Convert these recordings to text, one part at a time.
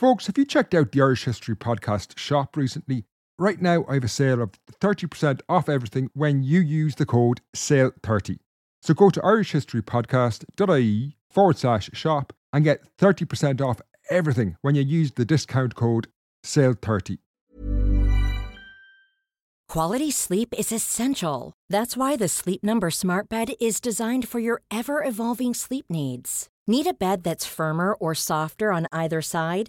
Folks, have you checked out the Irish History Podcast shop recently? Right now, I have a sale of 30% off everything when you use the code SALE30. So go to irishhistorypodcast.ie forward slash shop and get 30% off everything when you use the discount code SALE30. Quality sleep is essential. That's why the Sleep Number Smart Bed is designed for your ever evolving sleep needs. Need a bed that's firmer or softer on either side?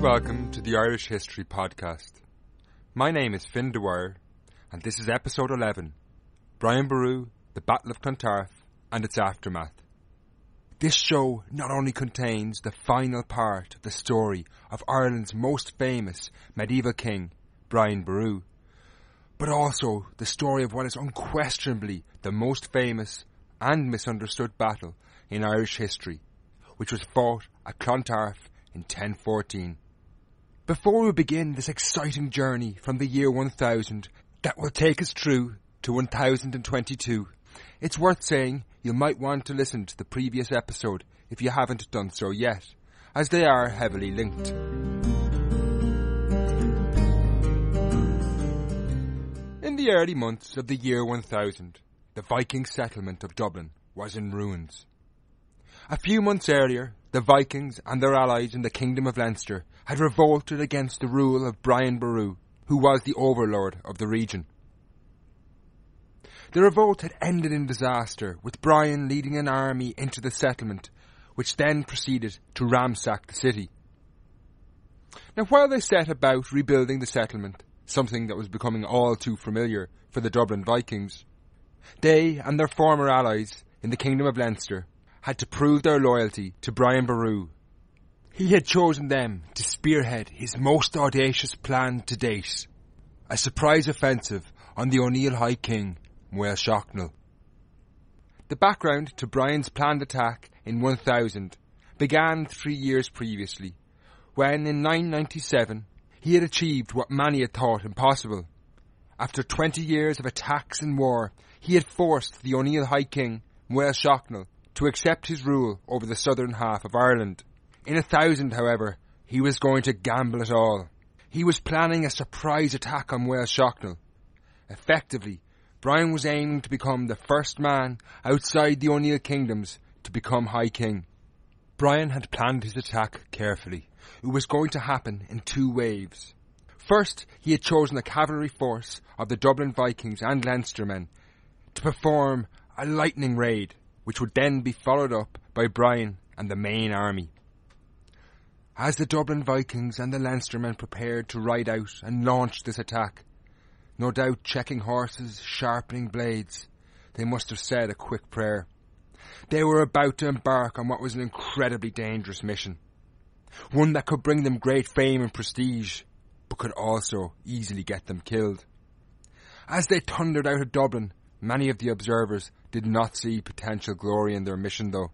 Welcome to the Irish History Podcast. My name is Fin Dwyer, and this is episode 11 Brian Boru, the Battle of Clontarf, and its aftermath. This show not only contains the final part of the story of Ireland's most famous medieval king, Brian Boru, but also the story of what is unquestionably the most famous and misunderstood battle in Irish history, which was fought at Clontarf in 1014. Before we begin this exciting journey from the year 1000 that will take us through to 1022, it's worth saying you might want to listen to the previous episode if you haven't done so yet, as they are heavily linked. In the early months of the year 1000, the Viking settlement of Dublin was in ruins. A few months earlier, the Vikings and their allies in the Kingdom of Leinster had revolted against the rule of Brian Boru, who was the overlord of the region. The revolt had ended in disaster, with Brian leading an army into the settlement, which then proceeded to ransack the city. Now, while they set about rebuilding the settlement, something that was becoming all too familiar for the Dublin Vikings, they and their former allies in the Kingdom of Leinster had to prove their loyalty to Brian Boru. He had chosen them to spearhead his most audacious plan to date, a surprise offensive on the O'Neill High King, Máel Sechnaill. The background to Brian's planned attack in 1000 began three years previously, when in 997 he had achieved what many had thought impossible. After 20 years of attacks and war, he had forced the O'Neill High King, Máel Sechnaill, to accept his rule over the southern half of Ireland. In a thousand, however, he was going to gamble it all. He was planning a surprise attack on Máel Sechnaill. Effectively, Brian was aiming to become the first man outside the O'Neill kingdoms to become High King. Brian had planned his attack carefully. It was going to happen in two waves. First, he had chosen a cavalry force of the Dublin Vikings and Leinstermen to perform a lightning raid which would then be followed up by Brian and the main army. As the Dublin Vikings and the Leinstermen prepared to ride out and launch this attack, no doubt checking horses, sharpening blades, they must have said a quick prayer. They were about to embark on what was an incredibly dangerous mission. One that could bring them great fame and prestige, but could also easily get them killed. As they thundered out of Dublin, Many of the observers did not see potential glory in their mission though.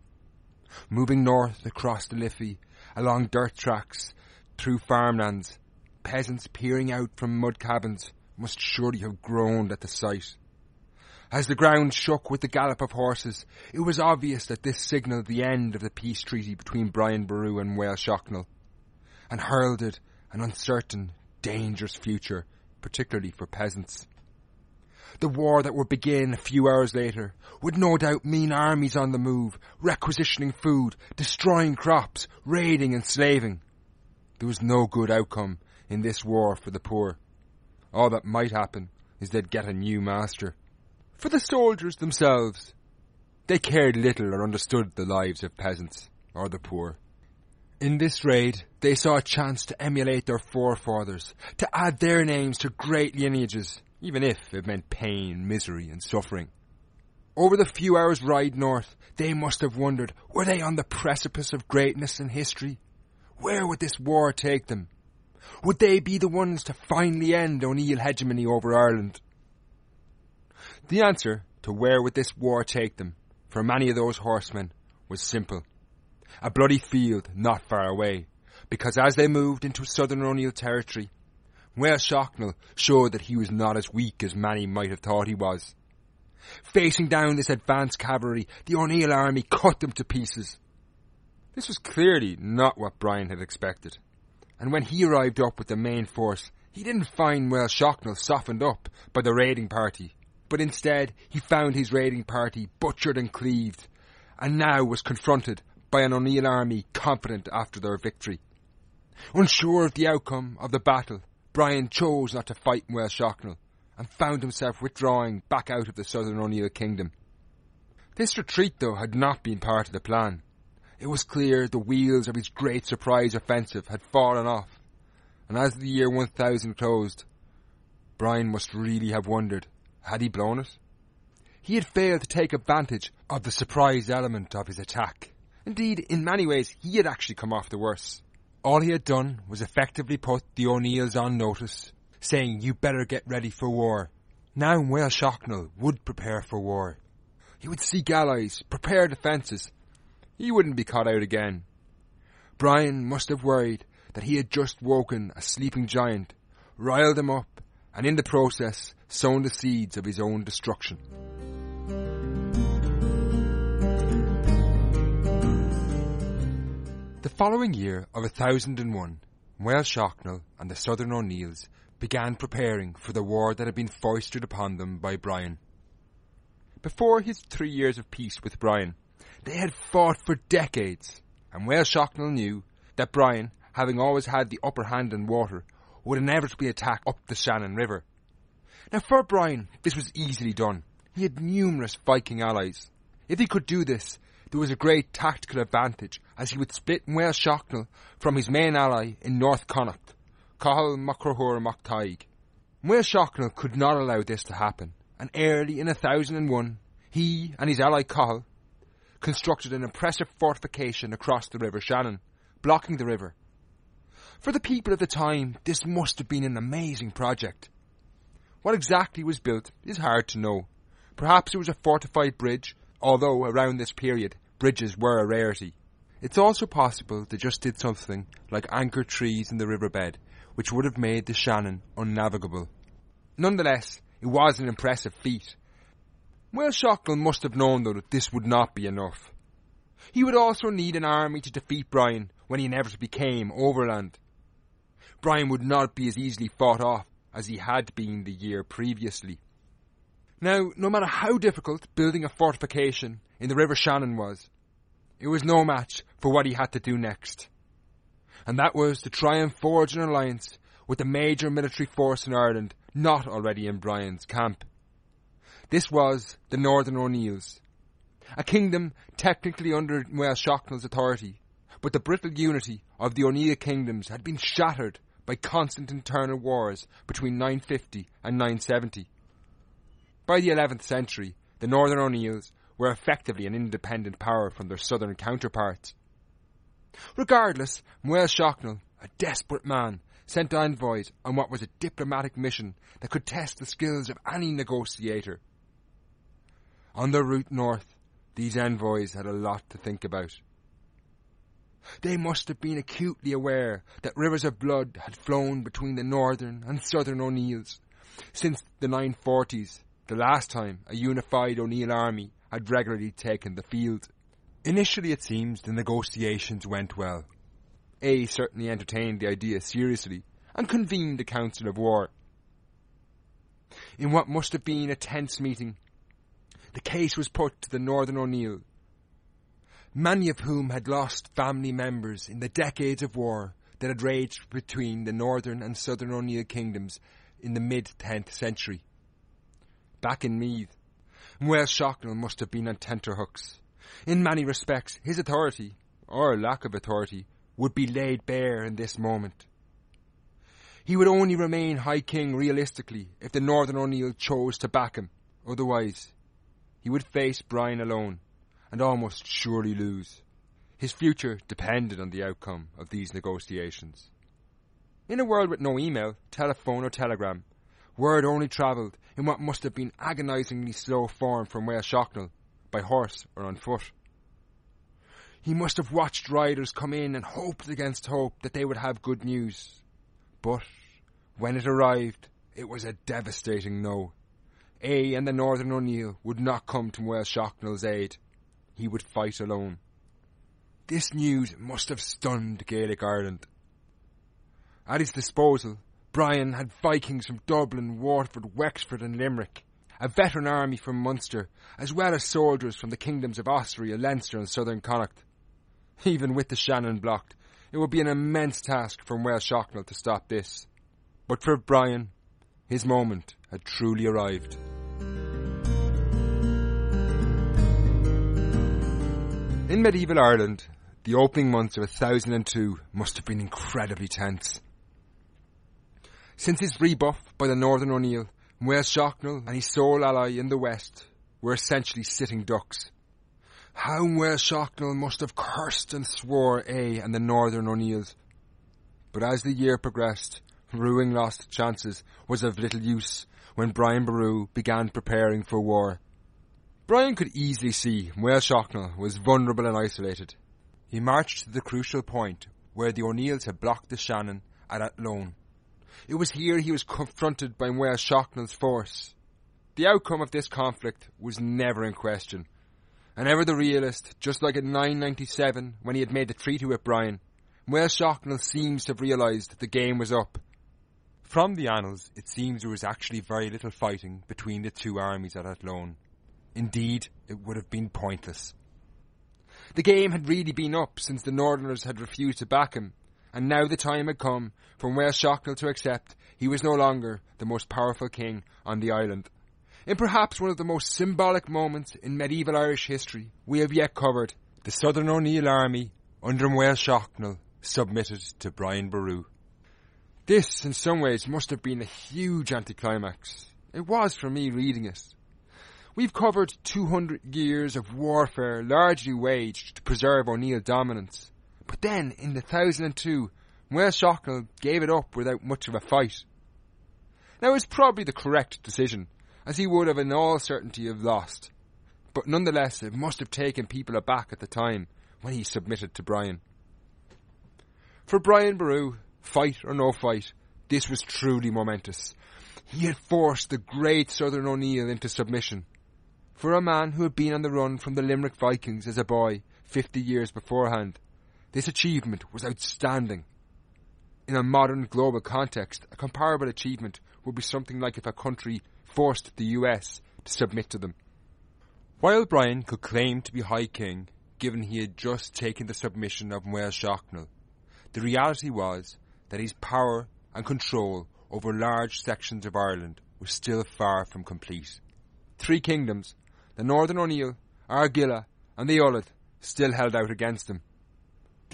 Moving north across the Liffey, along dirt tracks, through farmlands, peasants peering out from mud cabins must surely have groaned at the sight. As the ground shook with the gallop of horses, it was obvious that this signalled the end of the peace treaty between Brian Boru and Máel Sechnaill, and heralded an uncertain, dangerous future, particularly for peasants. The war that would begin a few hours later would no doubt mean armies on the move, requisitioning food, destroying crops, raiding, and enslaving. There was no good outcome in this war for the poor. All that might happen is they'd get a new master. For the soldiers themselves, they cared little or understood the lives of peasants or the poor. In this raid, they saw a chance to emulate their forefathers, to add their names to great lineages, even if it meant pain, misery, and suffering. Over the few hours' ride north, they must have wondered, were they on the precipice of greatness in history? Where would this war take them? Would they be the ones to finally end O'Neill hegemony over Ireland? The answer to where would this war take them, for many of those horsemen, was simple a bloody field not far away, because as they moved into southern O'Neill territory, Máel Sechnaill showed that he was not as weak as many might have thought he was. Facing down this advanced cavalry, the O'Neill army cut them to pieces. This was clearly not what Brian had expected, and when he arrived up with the main force, he didn't find Máel Sechnaill softened up by the raiding party, but instead he found his raiding party butchered and cleaved, and now was confronted by an O'Neill army confident after their victory. Unsure of the outcome of the battle, Brian chose not to fight in Máel Sechnaill and found himself withdrawing back out of the southern O'Neill kingdom. This retreat, though, had not been part of the plan. It was clear the wheels of his great surprise offensive had fallen off, and as the year 1000 closed, Brian must really have wondered, had he blown it? He had failed to take advantage of the surprise element of his attack. Indeed, in many ways, he had actually come off the worse. All he had done was effectively put the O'Neills on notice, saying, you better get ready for war. Now Máel Sechnaill would prepare for war. He would seek allies, prepare defences. He wouldn't be caught out again. Brian must have worried that he had just woken a sleeping giant, riled him up, and in the process sown the seeds of his own destruction. The following year of 1001, Máel Sechnaill and the Southern O'Neills began preparing for the war that had been foisted upon them by Brian. Before his three years of peace with Brian, they had fought for decades, and Máel Sechnaill knew that Brian, having always had the upper hand in water, would inevitably attack up the Shannon River. Now for Brian, this was easily done. He had numerous Viking allies. If he could do this, there was a great tactical advantage as he would split Máel Sechnaill from his main ally in North Connacht, Cathal Macrohur Mactaig. Máel Sechnaill could not allow this to happen, and early in 1001, he and his ally Cathal constructed an impressive fortification across the River Shannon, blocking the river. For the people of the time, this must have been an amazing project. What exactly was built is hard to know. Perhaps it was a fortified bridge, although around this period bridges were a rarity. It's also possible they just did something like anchor trees in the riverbed, which would have made the Shannon unnavigable. Nonetheless, it was an impressive feat. Máel Sechnaill must have known though that this would not be enough. He would also need an army to defeat Brian when he inevitably came overland. Brian would not be as easily fought off as he had been the year previously. Now, no matter how difficult building a fortification in the River Shannon was, it was no match for what he had to do next. And that was to try and forge an alliance with the major military force in Ireland not already in Brian's camp. This was the Northern O'Neills, a kingdom technically under Máel Sechnaill's authority, but the brittle unity of the O'Neill kingdoms had been shattered by constant internal wars between 950 and 970. By the 11th century, the Northern O'Neills were effectively an independent power from their southern counterparts. Regardless, Máel Sechnaill, a desperate man, sent envoys on what was a diplomatic mission that could test the skills of any negotiator. On their route north, these envoys had a lot to think about. They must have been acutely aware that rivers of blood had flown between the northern and southern O'Neills since the 940s, the last time a unified O'Neill army had regularly taken the field. Initially, it seems, the negotiations went well. Áed certainly entertained the idea seriously and convened a council of war. In what must have been a tense meeting, the case was put to the Northern O'Neill, many of whom had lost family members in the decades of war that had raged between the Northern and Southern O'Neill kingdoms in the mid-10th century. Back in Meath, Máel Sechnaill must have been on tenterhooks. In many respects, his authority, or lack of authority, would be laid bare in this moment. He would only remain High King realistically if the Northern O'Neill chose to back him. Otherwise, he would face Brian alone and almost surely lose. His future depended on the outcome of these negotiations. In a world with no email, telephone or telegram, word only travelled in what must have been agonisingly slow form from Máel Sechnaill, by horse or on foot. He must have watched riders come in and hoped against hope that they would have good news. But when it arrived, it was a devastating no. Áed and the Northern O'Neill would not come to Máel Sechnaill's aid. He would fight alone. This news must have stunned Gaelic Ireland. At his disposal, Brian had Vikings from Dublin, Waterford, Wexford and Limerick, a veteran army from Munster, as well as soldiers from the kingdoms of Austria, Leinster and southern Connacht. Even with the Shannon blocked, it would be an immense task for Máel Sechnaill to stop this. But for Brian, his moment had truly arrived. In medieval Ireland, the opening months of 1002 must have been incredibly tense. Since his rebuff by the Northern O'Neill, Máel Sechnaill and his sole ally in the west were essentially sitting ducks. How Máel Sechnaill must have cursed and swore Áed and the Northern O'Neills. But as the year progressed, rueing lost chances was of little use when Brian Boru began preparing for war. Brian could easily see Máel Sechnaill was vulnerable and isolated. He marched to the crucial point where the O'Neills had blocked the Shannon at Athlone. It was here he was confronted by Máel Sechnaill's force. The outcome of this conflict was never in question. And ever the realist, just like in 997 when he had made the treaty with Brian, Máel Sechnaill seems to have realised the game was up from the annals, it seems there was actually very little fighting between the two armies at Athlone. Indeed, it would have been pointless. The game had really been up since the Northerners had refused to back him, and now the time had come for Máel Sechnaill to accept he was no longer the most powerful king on the island. In perhaps one of the most symbolic moments in medieval Irish history we have yet covered, the Southern O'Neill army under Máel Sechnaill submitted to Brian Boru. This, in some ways, must have been a huge anticlimax. It was for me reading it. We've covered 200 years of warfare largely waged to preserve O'Neill dominance. But then, in the 1002, Máel Sechnaill gave it up without much of a fight. Now, it was probably the correct decision, as he would have in all certainty have lost. But nonetheless, it must have taken people aback at the time when he submitted to Brian. For Brian Boru, fight or no fight, this was truly momentous. He had forced the great Southern O'Neill into submission. For a man who had been on the run from the Limerick Vikings as a boy, fifty years beforehand, this achievement was outstanding. In a modern global context, a comparable achievement would be something like if a country forced the US to submit to them. While Brian could claim to be High King, given he had just taken the submission of Máel Sechnaill, the reality was that his power and control over large sections of Ireland was still far from complete. Three kingdoms, the Northern O'Neill, Argyll, and the Ullad, still held out against him.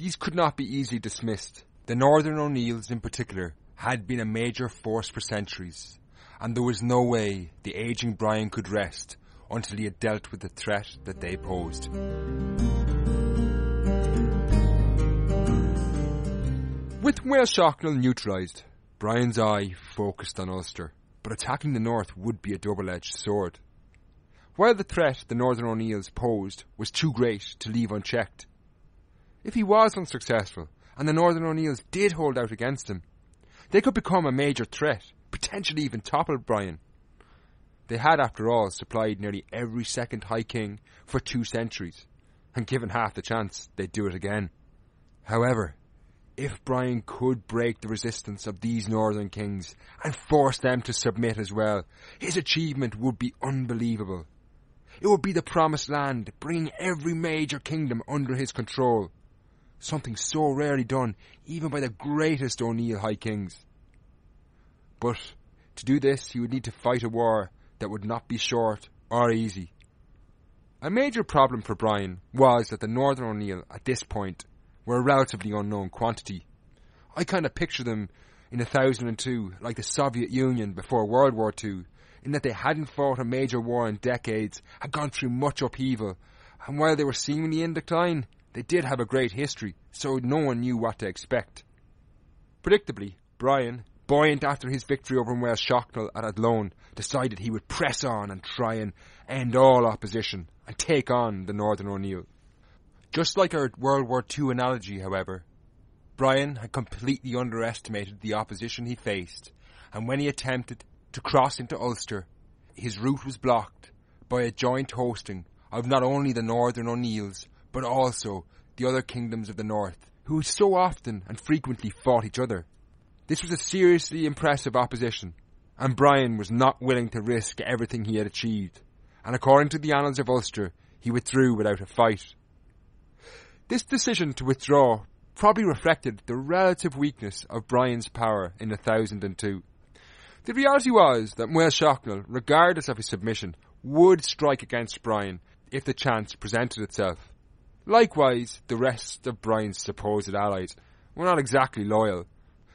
These could not be easily dismissed. The Northern O'Neills in particular had been a major force for centuries, and there was no way the aging Brian could rest until he had dealt with the threat that they posed. With Máel Sechnaill neutralised, Brian's eye focused on Ulster, but attacking the north would be a double-edged sword. While the threat the Northern O'Neills posed was too great to leave unchecked, if he was unsuccessful and the Northern O'Neills did hold out against him, they could become a major threat, potentially even topple Brian. They had, after all, supplied nearly every second High King for two centuries, and given half the chance, they'd do it again. However, if Brian could break the resistance of these northern kings and force them to submit as well, his achievement would be unbelievable. It would be the promised land, bringing every major kingdom under his control. Something so rarely done, even by the greatest O'Neill High Kings. But to do this, he would need to fight a war that would not be short or easy. A major problem for Brian was that the Northern O'Neill at this point were a relatively unknown quantity. I kind of picture them in 1002 like the Soviet Union before World War II, in that they hadn't fought a major war in decades, had gone through much upheaval, and while they were seemingly in decline, they did have a great history, so no one knew what to expect. Predictably, Brian, buoyant after his victory over Máel Sechnaill at Athlone, decided he would press on and try and end all opposition and take on the Northern O'Neill. Just like our World War II analogy, however, Brian had completely underestimated the opposition he faced, and when he attempted to cross into Ulster, his route was blocked by a joint hosting of not only the Northern O'Neills, but also the other kingdoms of the North, who so often and frequently fought each other. This was a seriously impressive opposition, and Brian was not willing to risk everything he had achieved, and according to the Annals of Ulster, he withdrew without a fight. This decision to withdraw probably reflected the relative weakness of Brian's power in 1002. The reality was that Máel Sechnaill, regardless of his submission, would strike against Brian if the chance presented itself. Likewise, the rest of Brian's supposed allies were not exactly loyal,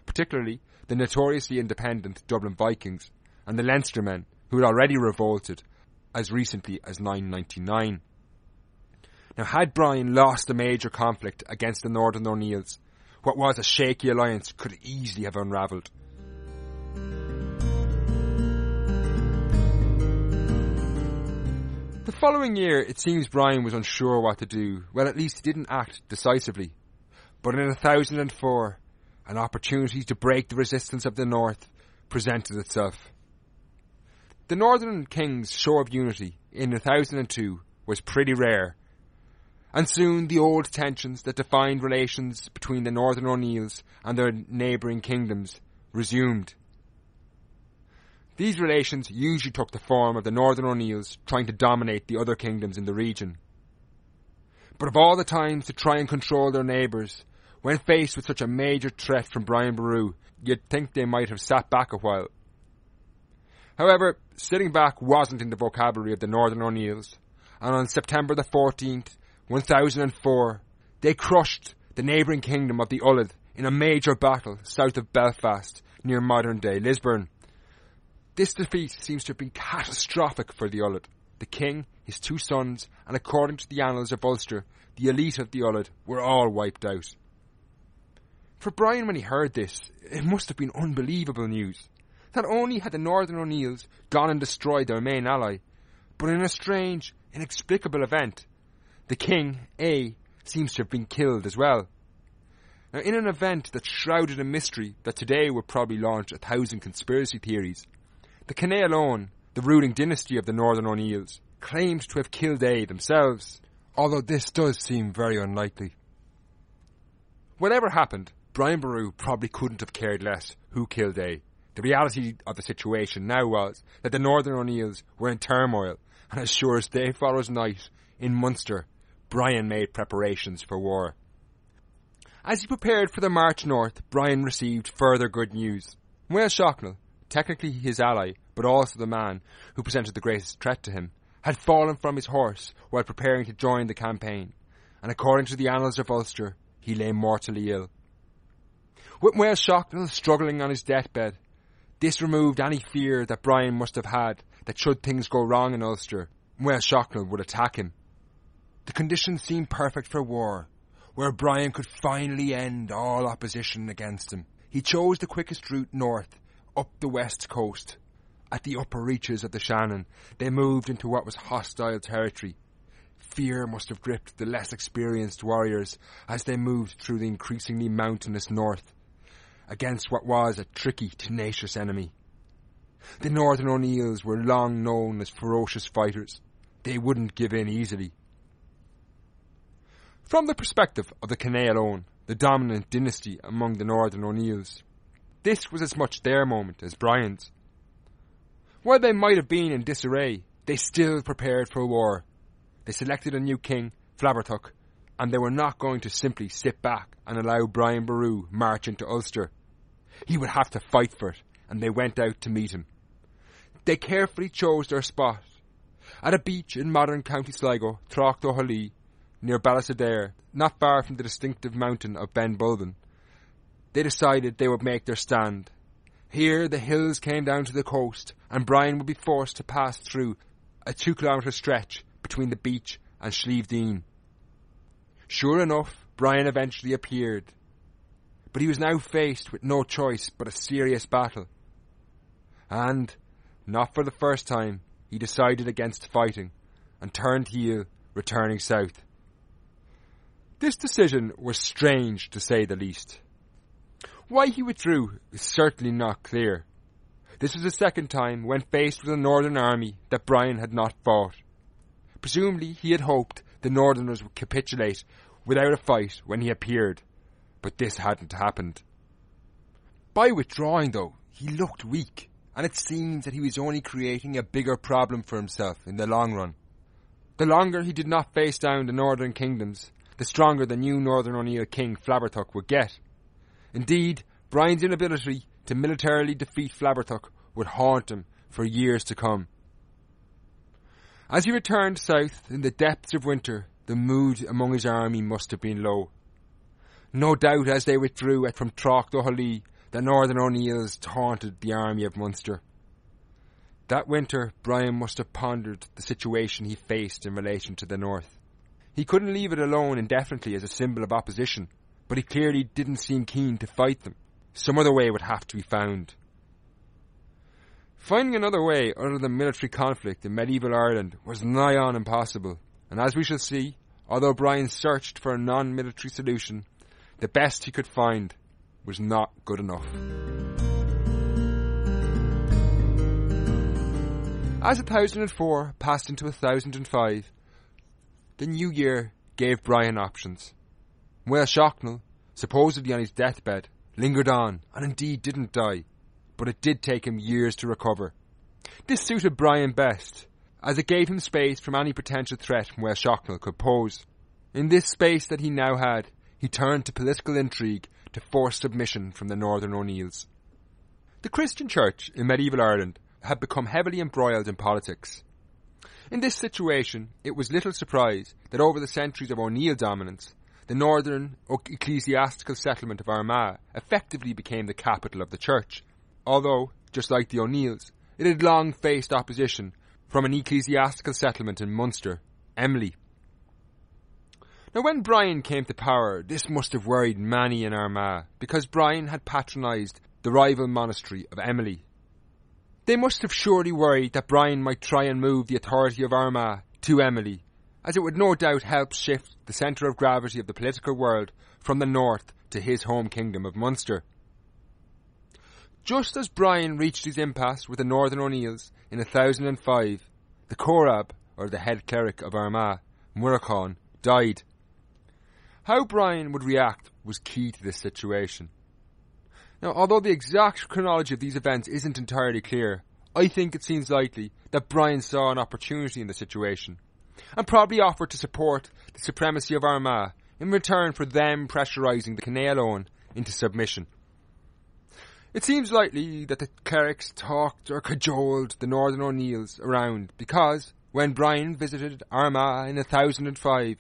particularly the notoriously independent Dublin Vikings and the Leinstermen, who had already revolted as recently as 999. Now, had Brian lost a major conflict against the Northern O'Neills, what was a shaky alliance could easily have unravelled. The following year, it seems Brian was unsure what to do. Well, at least he didn't act decisively. But in 1004, an opportunity to break the resistance of the North presented itself. The Northern King's show of unity in 1002 was pretty rare, and soon the old tensions that defined relations between the Northern O'Neills and their neighbouring kingdoms resumed. These relations usually took the form of the Northern O'Neills trying to dominate the other kingdoms in the region. But of all the times to try and control their neighbours, when faced with such a major threat from Brian Boru, you'd think they might have sat back a while. However, sitting back wasn't in the vocabulary of the Northern O'Neills, and on September the 14th, 1004, they crushed the neighbouring kingdom of the Ullad in a major battle south of Belfast near modern day Lisburn. This defeat seems to have been catastrophic for the Ullad. The king, his two sons, and according to the annals of Ulster, the elite of the Ullad were all wiped out. For Brian, when he heard this, it must have been unbelievable news. Not only had the Northern O'Neills gone and destroyed their main ally, but in a strange, inexplicable event, the king, Áed, seems to have been killed as well. Now, in an event that's shrouded in mystery that today would probably launch a thousand conspiracy theories, the Canaillon, the ruling dynasty of the Northern O'Neills, claimed to have killed Áed themselves, although this does seem very unlikely. Whatever happened, Brian Boru probably couldn't have cared less who killed Áed. The reality of the situation now was that the Northern O'Neills were in turmoil, and as sure as day follows night, in Munster, Brian made preparations for war. As he prepared for the march north, Brian received further good news. Máel Sechnaill, technically his ally, but also the man who presented the greatest threat to him, had fallen from his horse while preparing to join the campaign, and according to the annals of Ulster, he lay mortally ill. With Máel Sechnaill struggling on his deathbed, this removed any fear that Brian must have had that should things go wrong in Ulster, Máel Sechnaill would attack him. The conditions seemed perfect for war, where Brian could finally end all opposition against him. He chose the quickest route north, up the west coast. At the upper reaches of the Shannon, they moved into what was hostile territory. Fear must have gripped the less experienced warriors as they moved through the increasingly mountainous north, against what was a tricky, tenacious enemy. The Northern O'Neills were long known as ferocious fighters. They wouldn't give in easily. From the perspective of the Canaillon, the dominant dynasty among the Northern O'Neills. This was as much their moment as Brian's. While they might have been in disarray, they still prepared for war. They selected a new king, Flaithbertach, and they were not going to simply sit back and allow Brian Boru march into Ulster. He would have to fight for it, and they went out to meet him. They carefully chose their spot. At a beach in modern County Sligo, Trácht Eothaile, near Ballysadare, not far from the distinctive mountain of Ben they decided they would make their stand. Here the hills came down to the coast, and Brian would be forced to pass through a two kilometre stretch between the beach and Slieve Dean. Sure enough, Brian eventually appeared. But he was now faced with no choice but a serious battle. And, not for the first time, he decided against fighting and turned heel, returning south. This decision was strange to say the least. Why he withdrew is certainly not clear. This was the second time, when faced with a Northern army, that Brian had not fought. Presumably he had hoped the Northerners would capitulate without a fight when he appeared, but this hadn't happened. By withdrawing, though, he looked weak, and it seemed that he was only creating a bigger problem for himself in the long run. The longer he did not face down the northern kingdoms, the stronger the new Northern O'Neill king Flaithbertach would get. Indeed, Brian's inability to militarily defeat Flaithbertach would haunt him for years to come. As he returned south in the depths of winter, the mood among his army must have been low. No doubt as they withdrew from Trácht Eothaile, the Northern O'Neills taunted the army of Munster. That winter, Brian must have pondered the situation he faced in relation to the North. He couldn't leave it alone indefinitely as a symbol of opposition, but he clearly didn't seem keen to fight them. Some other way would have to be found. Finding another way other than military conflict in medieval Ireland was nigh on impossible, and as we shall see, although Brian searched for a non-military solution, the best he could find was not good enough. As 1004 passed into 1005, the new year gave Brian options. Máel Sechnaill, supposedly on his deathbed, lingered on, and indeed didn't die, but it did take him years to recover. This suited Brian best, as it gave him space from any potential threat Máel Sechnaill could pose. In this space that he now had, he turned to political intrigue to force submission from the Northern O'Neills. The Christian Church in medieval Ireland had become heavily embroiled in politics. In this situation, it was little surprise that over the centuries of O'Neill dominance, the northern ecclesiastical settlement of Armagh effectively became the capital of the church, although, just like the O'Neills, it had long faced opposition from an ecclesiastical settlement in Munster, Emly. Now when Brian came to power, this must have worried many in Armagh, because Brian had patronised the rival monastery of Emly. They must have surely worried that Brian might try and move the authority of Armagh to Emly as it would no doubt help shift the centre of gravity of the political world from the north to his home kingdom of Munster. Just as Brian reached his impasse with the Northern O'Neills in 1005, the Corab, or the head cleric of Armagh, Muirchán, died. How Brian would react was key to this situation. Now, although the exact chronology of these events isn't entirely clear, I think it seems likely that Brian saw an opportunity in the situation and probably offered to support the supremacy of Armagh in return for them pressurising the Céanála into submission. It seems likely that the clerics talked or cajoled the Northern O'Neills around because, when Brian visited Armagh in 1005,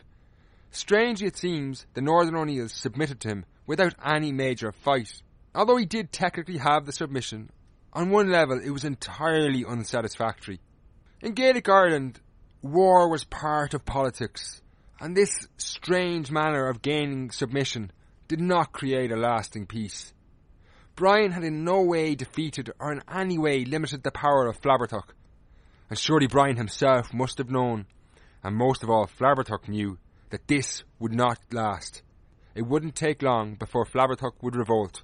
strangely it seems the Northern O'Neills submitted to him without any major fight. Although he did technically have the submission, on one level it was entirely unsatisfactory. In Gaelic Ireland, war was part of politics, and this strange manner of gaining submission did not create a lasting peace. Brian had in no way defeated or in any way limited the power of Flaithbertach, and surely Brian himself must have known, and most of all Flaithbertach knew, that this would not last. It wouldn't take long before Flaithbertach would revolt.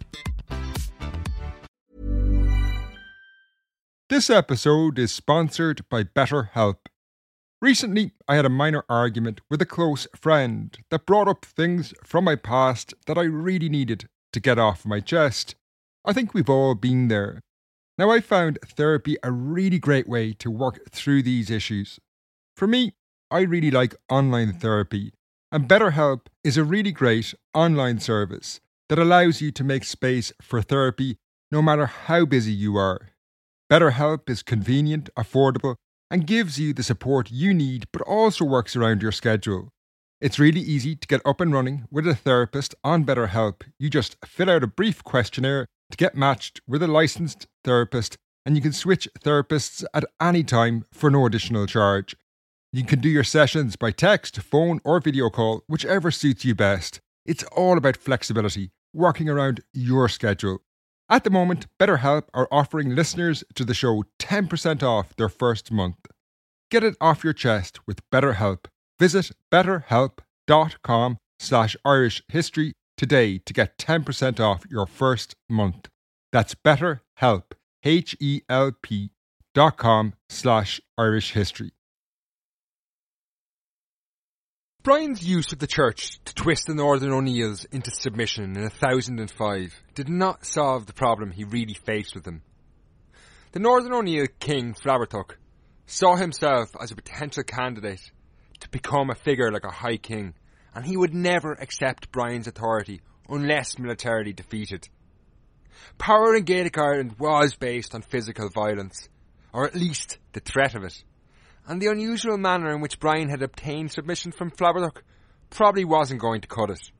This episode is sponsored by BetterHelp. Recently, I had a minor argument with a close friend that brought up things from my past that I really needed to get off my chest. I think we've all been there. Now, I found therapy a really great way to work through these issues. For me, I really like online therapy, and BetterHelp is a really great online service that allows you to make space for therapy no matter how busy you are. BetterHelp is convenient, affordable, and gives you the support you need, but also works around your schedule. It's really easy to get up and running with a therapist on BetterHelp. You just fill out a brief questionnaire to get matched with a licensed therapist, and you can switch therapists at any time for no additional charge. You can do your sessions by text, phone, or video call, whichever suits you best. It's all about flexibility, working around your schedule. At the moment, BetterHelp are offering listeners to the show 10% off their first month. Get it off your chest with BetterHelp. Visit betterhelp.com slash Irish history today to get 10% off your first month. That's betterhelp, H-E-L-P dot com slash Irish history. Brian's use of the church to twist the Northern O'Neills into submission in 1005 did not solve the problem he really faced with them. The Northern O'Neill king Flaithbertach saw himself as a potential candidate to become a figure like a high king, and he would never accept Brian's authority unless militarily defeated. Power in Gaelic Ireland was based on physical violence, or at least the threat of it and the unusual manner in which Brian had obtained submission from Flaithbertach probably wasn't going to cut it.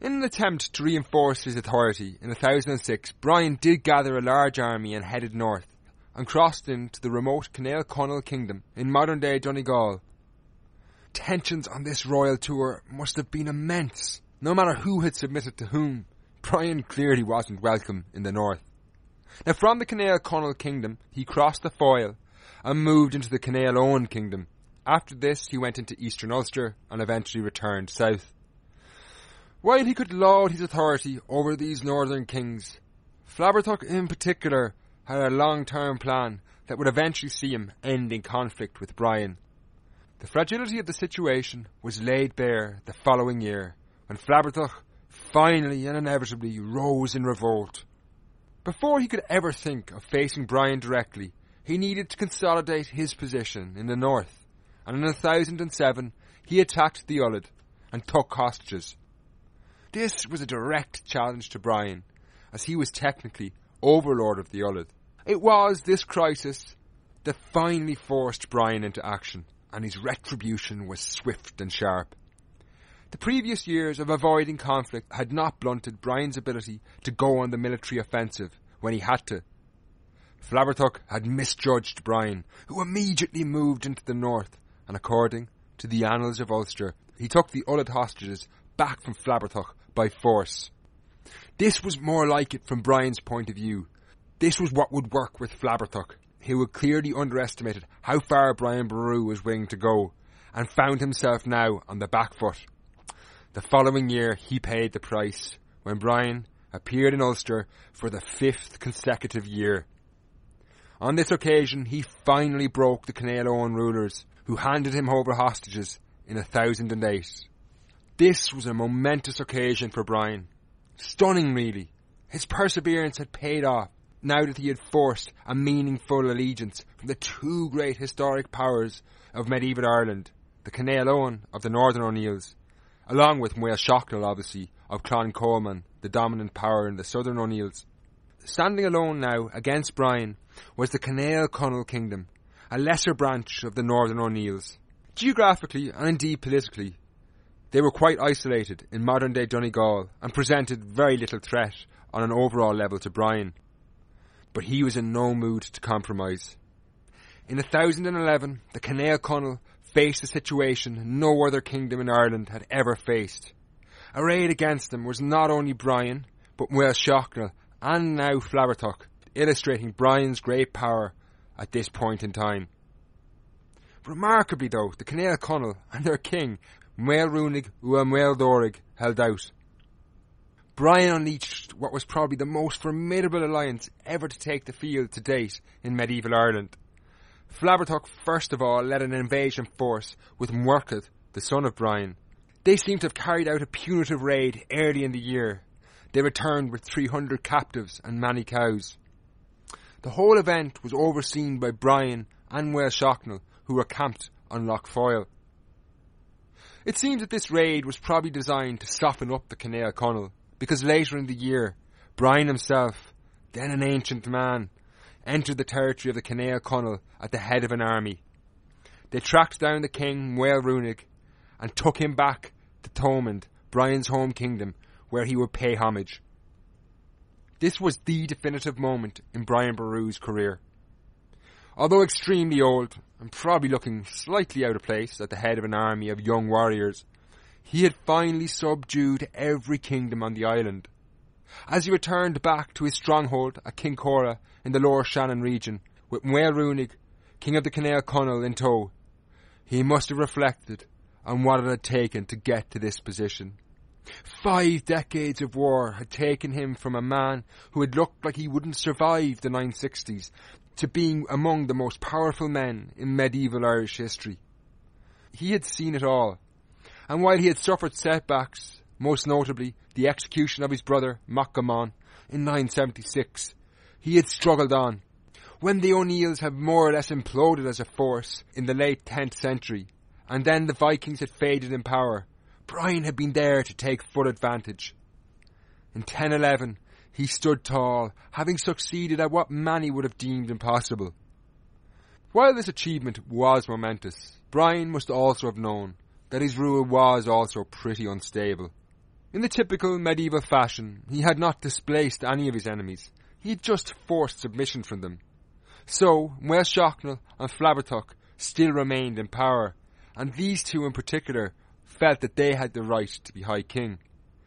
In an attempt to reinforce his authority in 1006, Brian did gather a large army and headed north, and crossed into the remote Cenél Conaill kingdom in modern day Donegal. Tensions on this royal tour must have been immense, no matter who had submitted to whom. Brian clearly wasn't welcome in the north. Now from the Cenél Conaill kingdom, he crossed the Foyle and moved into the Cenél nEógain kingdom. After this, he went into eastern Ulster and eventually returned south. While he could laud his authority over these northern kings, Flaithbertach in particular had a long-term plan that would eventually see him end in conflict with Brian. The fragility of the situation was laid bare the following year when Flaithbertach finally and inevitably rose in revolt. Before he could ever think of facing Brian directly, he needed to consolidate his position in the north, and in 1007 he attacked the Ullid and took hostages. This was a direct challenge to Brian, as he was technically overlord of the Ullid. It was this crisis that finally forced Brian into action, and his retribution was swift and sharp. The previous years of avoiding conflict had not blunted Brian's ability to go on the military offensive when he had to, Flaithbertach had misjudged Brian, who immediately moved into the north, and according to the annals of Ulster, he took the Ullid hostages back from Flaithbertach by force. This was more like it from Brian's point of view. This was what would work with Flaithbertach. He had clearly underestimated how far Brian Boru was willing to go, and found himself now on the back foot. The following year he paid the price, when Brian appeared in Ulster for the fifth consecutive year. On this occasion, he finally broke the Cenél nEógain rulers, who handed him over hostages in 1008. This was a momentous occasion for Brian. Stunning, really. His perseverance had paid off, now that he had forced a meaningful allegiance from the two great historic powers of medieval Ireland, the Cnáil of the Northern O'Neills, along with Máel Sechnaill, obviously, of Clann Cholmáin, the dominant power in the Southern O'Neills. Standing alone now against Brian was the Cenél Conaill Kingdom, a lesser branch of the Northern O'Neills. Geographically and indeed politically, they were quite isolated in modern day Donegal and presented very little threat on an overall level to Brian. But he was in no mood to compromise. In 1011, the Cenél Conaill faced a situation no other kingdom in Ireland had ever faced. Arrayed against them was not only Brian, but Máel Sechnaill and now Flaithbertach, illustrating Brian's great power at this point in time. Remarkably though, the Cenél Conaill and their king, Máel Ruanaid Ua Máel Doraid, held out. Brian unleashed what was probably the most formidable alliance ever to take the field to date in medieval Ireland. Flaithbertach first of all led an invasion force with Murchad, the son of Brian. They seem to have carried out a punitive raid early in the year. They returned with 300 captives and many cows. The whole event was overseen by Brian and Máel Sechnaill, who were camped on Lough Foyle. It seems that this raid was probably designed to soften up the Cenél Conaill, because later in the year, Brian himself, then an ancient man, entered the territory of the Cenél Conaill at the head of an army. They tracked down the king, Máel Ruanaid, and took him back to Thomond, Brian's home kingdom, where he would pay homage. This was the definitive moment in Brian Boru's career. Although extremely old, and probably looking slightly out of place at the head of an army of young warriors, he had finally subdued every kingdom on the island. As he returned back to his stronghold at Kincora in the lower Shannon region, with Ruanaid, king of the Cenél Conaill, in tow, he must have reflected on what it had taken to get to this position. Five decades of war had taken him from a man who had looked like he wouldn't survive the 960s to being among the most powerful men in medieval Irish history. He had seen it all, and while he had suffered setbacks, most notably the execution of his brother Macamon in 976, he had struggled on. When the O'Neills had more or less imploded as a force in the late 10th century, and then the Vikings had faded in power, Brian had been there to take full advantage. In 1011, he stood tall, having succeeded at what many would have deemed impossible. While this achievement was momentous, Brian must also have known that his rule was also pretty unstable. In the typical medieval fashion, he had not displaced any of his enemies, he had just forced submission from them. So, Máel Sechnaill and Flaithbertach still remained in power, and these two in particular felt that they had the right to be High King.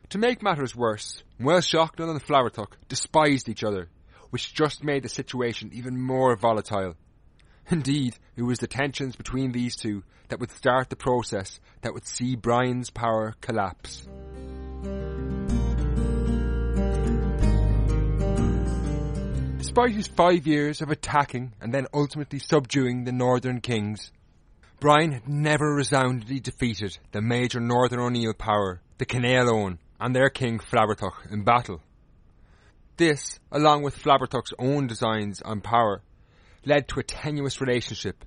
To make matters worse, Máel Sechnaill and Flaithbertach despised each other, which just made the situation even more volatile. Indeed, it was the tensions between these two that would start the process that would see Brian's power collapse. Despite his five years of attacking and then ultimately subduing the northern kings, Brian had never resoundingly defeated the major Northern O'Neill power, the Cnáil and their king Flaithbertach in battle. This, along with Flaithbertach's own designs on power, led to a tenuous relationship,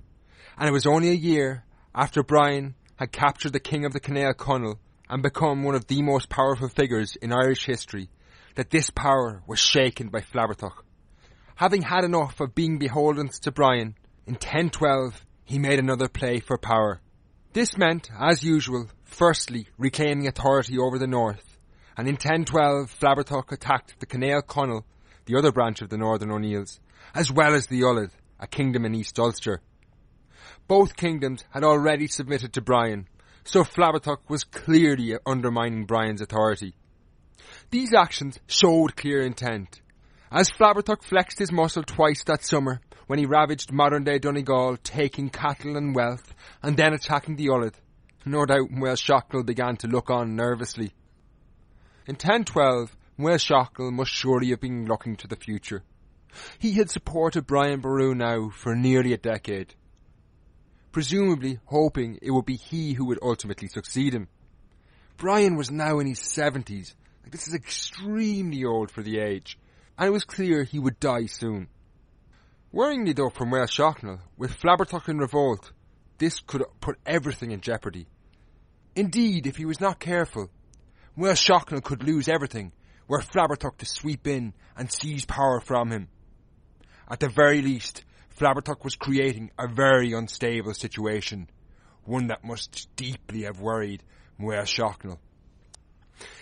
and it was only a year after Brian had captured the king of the Cenél Conaill and become one of the most powerful figures in Irish history that this power was shaken by Flaithbertach. Having had enough of being beholden to Brian, in 1012 he made another play for power. This meant, as usual, firstly reclaiming authority over the north, and in 1012 Flaithbertach attacked the Cenél Conaill, the other branch of the Northern O'Neills, as well as the Ulaid, a kingdom in East Ulster. Both kingdoms had already submitted to Brian, so Flaithbertach was clearly undermining Brian's authority. These actions showed clear intent. As Flaithbertach flexed his muscle twice that summer, when he ravaged modern day Donegal, taking cattle and wealth, and then attacking the Ulaid. No doubt Máel Sechnaill began to look on nervously. In 1012, Máel Sechnaill must surely have been looking to the future. He had supported Brian Boru now for nearly a decade, presumably hoping it would be he who would ultimately succeed him. Brian was now in his seventies. This is extremely old for the age. and it was clear he would die soon. Worryingly though from Máel Sechnaill, with Flaithbertach in revolt, this could put everything in jeopardy. Indeed, if he was not careful, Máel Sechnaill could lose everything, were Flaithbertach to sweep in and seize power from him. At the very least, Flaithbertach was creating a very unstable situation, one that must deeply have worried Máel Sechnaill.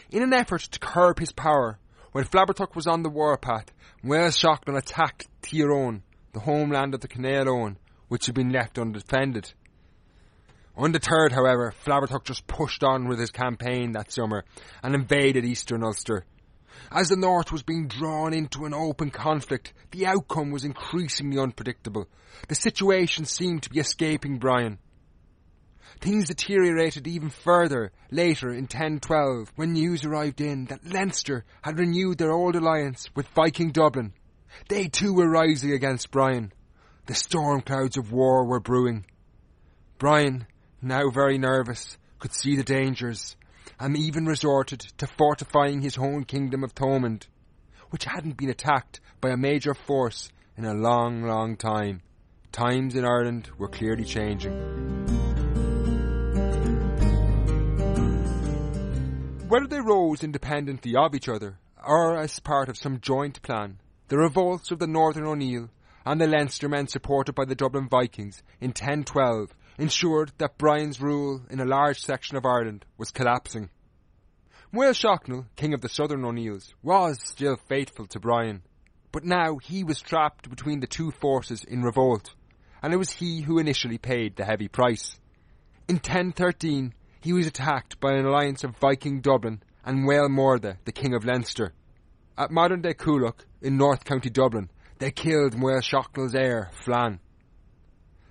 In an effort to curb his power, when Flaithbertach was on the warpath, Máel Sechnaill attacked Tyrone, the homeland of the Cenél nEógain, which had been left undefended. Undeterred, however, Flaithbertach just pushed on with his campaign that summer and invaded eastern Ulster. As the North was being drawn into an open conflict, the outcome was increasingly unpredictable. The situation seemed to be escaping Brian. Things deteriorated even further later in 1012 when news arrived in that Leinster had renewed their old alliance with Viking Dublin. They too were rising against Brian. The storm clouds of war were brewing. Brian, now very nervous, could see the dangers, and even resorted to fortifying his own kingdom of Thomond, which hadn't been attacked by a major force in a long, long time. Times in Ireland were clearly changing. Whether they rose independently of each other, or as part of some joint plan, the revolts of the Northern O'Neill and the Leinster men supported by the Dublin Vikings in 1012 ensured that Brian's rule in a large section of Ireland was collapsing. Máel Sechnaill, king of the Southern O'Neills, was still faithful to Brian, but now he was trapped between the two forces in revolt, and it was he who initially paid the heavy price. In 1013, he was attacked by an alliance of Viking Dublin and Máel Mórda, the king of Leinster. At modern day Coolock, in North County Dublin, they killed Máel Sechnaill's heir, Flann.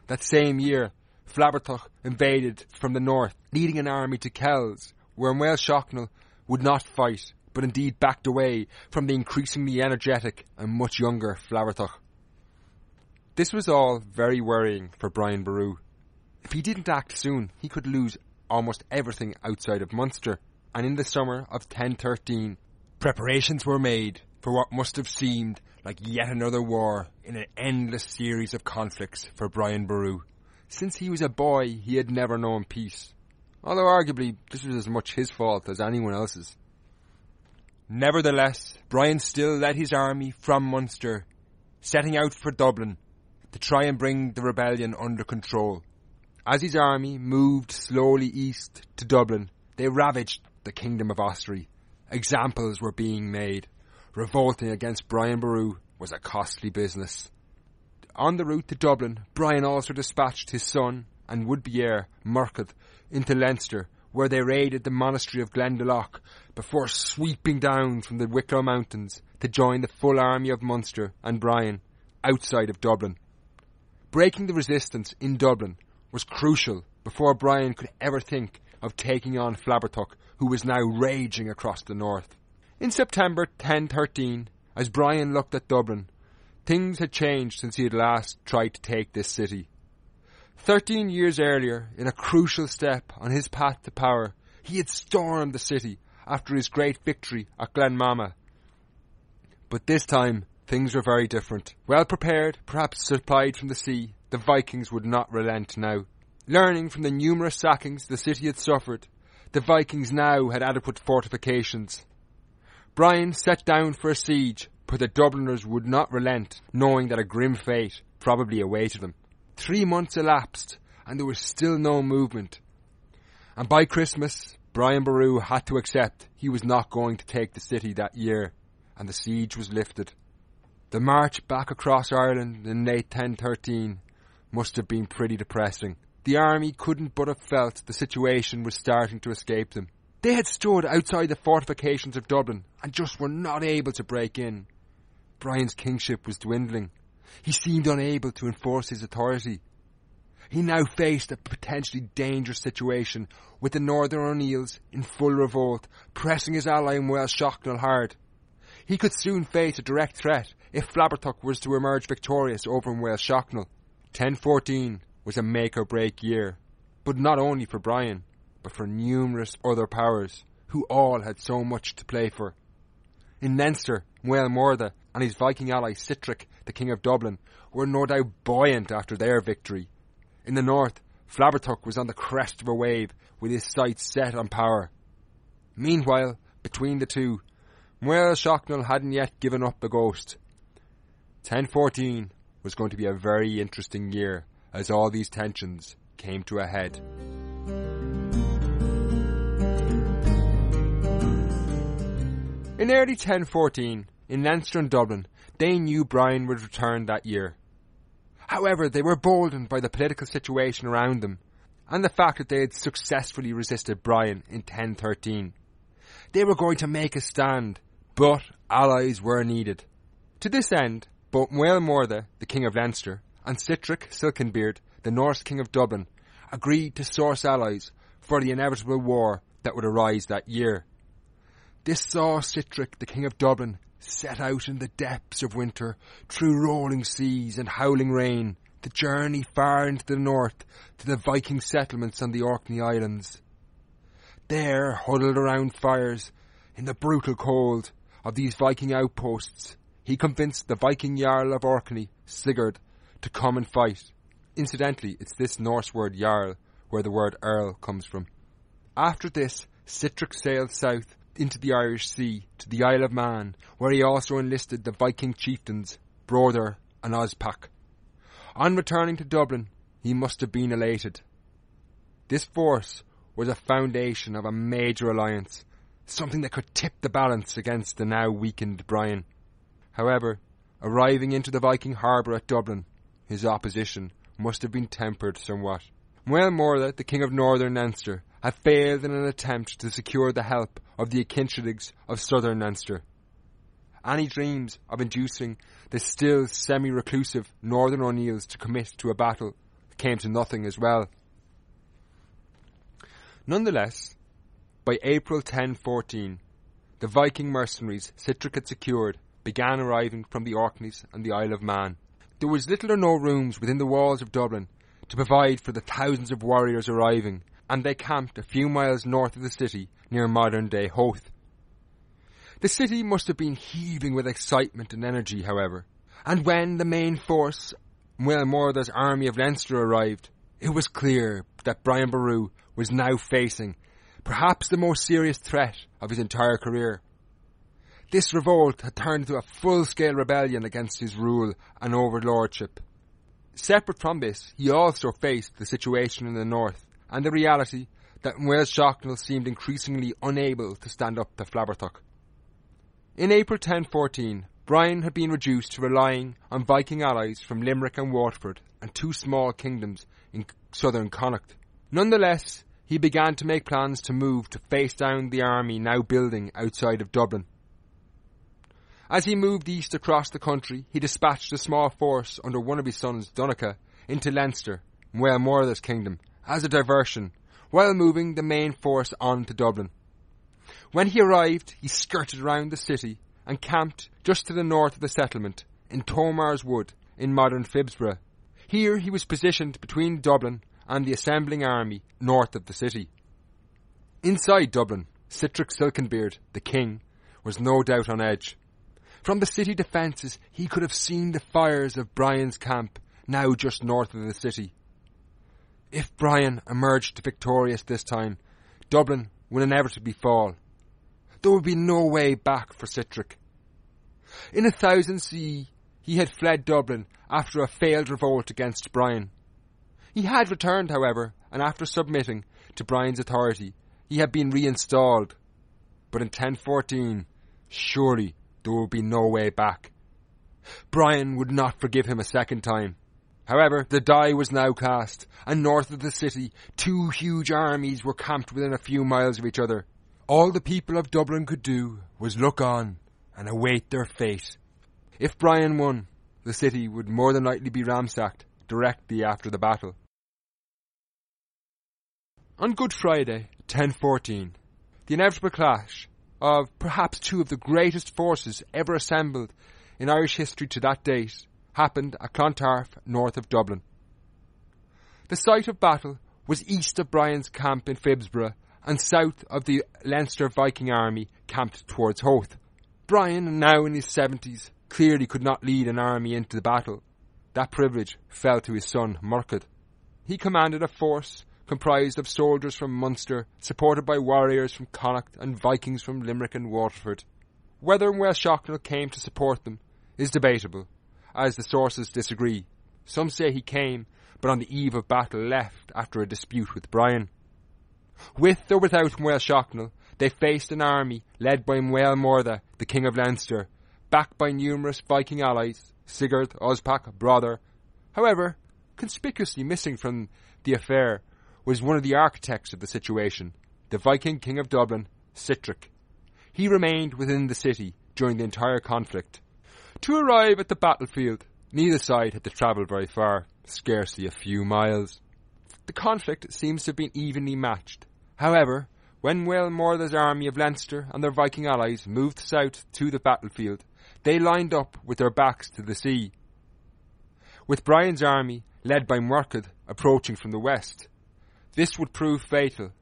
That same year, Flaithbertach invaded from the north, leading an army to Kells, where Máel Sechnaill would not fight, but indeed backed away from the increasingly energetic and much younger Flaithbertach. This was all very worrying for Brian Boru. If he didn't act soon, he could lose almost everything outside of Munster, and in the summer of 1013, preparations were made for what must have seemed like yet another war in an endless series of conflicts for Brian Boru. Since he was a boy, he had never known peace. Although arguably, this was as much his fault as anyone else's. Nevertheless, Brian still led his army from Munster, setting out for Dublin to try and bring the rebellion under control. As his army moved slowly east to Dublin, they ravaged the kingdom of Ossory. Examples were being made. Revolting against Brian Boru was a costly business. On the route to Dublin, Brian also dispatched his son and would-be heir, Murchad, into Leinster, where they raided the monastery of Glendalough before sweeping down from the Wicklow Mountains to join the full army of Munster and Brian outside of Dublin. Breaking the resistance in Dublin was crucial before Brian could ever think of taking on Flaithbertach, who was now raging across the north. In September 1013, as Brian looked at Dublin, things had changed since he had last tried to take this city. Thirteen years earlier, in a crucial step on his path to power, he had stormed the city after his great victory at Glenmama. But this time, things were very different. Well prepared, perhaps supplied from the sea, the Vikings would not relent now. Learning from the numerous sackings the city had suffered, the Vikings now had adequate fortifications. Brian set down for a siege, but the Dubliners would not relent, knowing that a grim fate probably awaited them. Three months elapsed, and there was still no movement. And by Christmas, Brian Boru had to accept he was not going to take the city that year, and the siege was lifted. The march back across Ireland in late 1013 must have been pretty depressing. The army couldn't but have felt the situation was starting to escape them. They had stood outside the fortifications of Dublin and just were not able to break in. Brian's kingship was dwindling. He seemed unable to enforce his authority. He now faced a potentially dangerous situation with the Northern O'Neills in full revolt, pressing his ally in Máel Sechnaill hard. He could soon face a direct threat if Flaithbertach was to emerge victorious over in Máel Sechnaill. 1014 was a make or break year, but not only for Brian, but for numerous other powers, who all had so much to play for. In Leinster, Máel Mórda, and his Viking ally Sihtric, the King of Dublin, were no doubt buoyant after their victory. In the north, Flaithbertach was on the crest of a wave, with his sights set on power. Meanwhile, between the two, Muel Shocknell hadn't yet given up the ghost. 1014 was going to be a very interesting year as all these tensions came to a head. In early 1014, in Leinster and Dublin, they knew Brian would return that year. However, they were boldened by the political situation around them and the fact that they had successfully resisted Brian in 1013. They were going to make a stand, but allies were needed. To this end, both Máel the King of Leinster, and Sihtric Silkenbeard, the Norse King of Dublin, agreed to source allies for the inevitable war that would arise that year. This saw Sihtric, the King of Dublin, set out in the depths of winter, through rolling seas and howling rain, to journey far into the north to the Viking settlements on the Orkney Islands. There, huddled around fires, in the brutal cold of these Viking outposts, he convinced the Viking Jarl of Orkney, Sigurd, to come and fight. Incidentally, it's this Norse word Jarl where the word Earl comes from. After this, Sihtric sailed south into the Irish Sea to the Isle of Man, where he also enlisted the Viking chieftains Broder and Ospak. On returning to Dublin, he must have been elated. This force was a foundation of a major alliance, something that could tip the balance against the now weakened Brian. However, arriving into the Viking harbour at Dublin, his opposition must have been tempered somewhat. Máel Mórda, the King of Northern Leinster, had failed in an attempt to secure the help of the Aikinshrigs of southern Leinster. Any dreams of inducing the still semi-reclusive Northern O'Neills to commit to a battle came to nothing as well. Nonetheless, by April 1014, the Viking mercenaries Sihtric had secured began arriving from the Orkneys and the Isle of Man. There was little or no rooms within the walls of Dublin to provide for the thousands of warriors arriving, and they camped a few miles north of the city near modern day Howth. The city must have been heaving with excitement and energy, however, and when the main force, Máel Mórda's army of Leinster arrived, it was clear that Brian Boru was now facing perhaps the most serious threat of his entire career. This revolt had turned into a full-scale rebellion against his rule and overlordship. Separate from this, he also faced the situation in the north and the reality that Muel Shocknell seemed increasingly unable to stand up to Flaithbertach. In April 1014, Brian had been reduced to relying on Viking allies from Limerick and Waterford and two small kingdoms in southern Connacht. Nonetheless, he began to make plans to move to face down the army now building outside of Dublin. As he moved east across the country, he dispatched a small force under one of his sons, Donogh, into Leinster, Máel Mórda's kingdom, as a diversion while moving the main force on to Dublin. When he arrived, he skirted around the city and camped just to the north of the settlement in Tomar's Wood in modern Phibsborough. Here he was positioned between Dublin and the assembling army north of the city. Inside Dublin, Sihtric Silkenbeard, the king, was no doubt on edge. From the city defences, he could have seen the fires of Brian's camp, now just north of the city. If Brian emerged victorious this time, Dublin would inevitably fall. There would be no way back for Sihtric. In a thousand CE, he had fled Dublin after a failed revolt against Brian. He had returned, however, and after submitting to Brian's authority, he had been reinstalled. But in 1014, surely there would be no way back. Brian would not forgive him a second time. However, the die was now cast, and north of the city, two huge armies were camped within a few miles of each other. All the people of Dublin could do was look on and await their fate. If Brian won, the city would more than likely be ransacked directly after the battle. On Good Friday, 1014, the inevitable clash of perhaps two of the greatest forces ever assembled in Irish history to that date happened at Clontarf, north of Dublin. The site of battle was east of Brian's camp in Phibsborough and south of the Leinster Viking army camped towards Howth. Brian, now in his seventies, clearly could not lead an army into the battle. That privilege fell to his son Murchad. He commanded a force comprised of soldiers from Munster, supported by warriors from Connacht and Vikings from Limerick and Waterford. Whether Máel Sechnaill came to support them is debatable, as the sources disagree. Some say he came, but on the eve of battle left after a dispute with Brian. With or without Máel Sechnaill, they faced an army led by Máel Mórda, the King of Leinster, backed by numerous Viking allies, Sigurd, Ospak, Broder. However, conspicuously missing from the affair was one of the architects of the situation, the Viking King of Dublin, Sihtric. He remained within the city during the entire conflict. To arrive at the battlefield, neither side had to travel very far, scarcely a few miles. The conflict seems to have been evenly matched. However, when Máel Mórda's army of Leinster and their Viking allies moved south to the battlefield, they lined up with their backs to the sea. With Brian's army, led by Murchad, approaching from the west, this would prove fatal.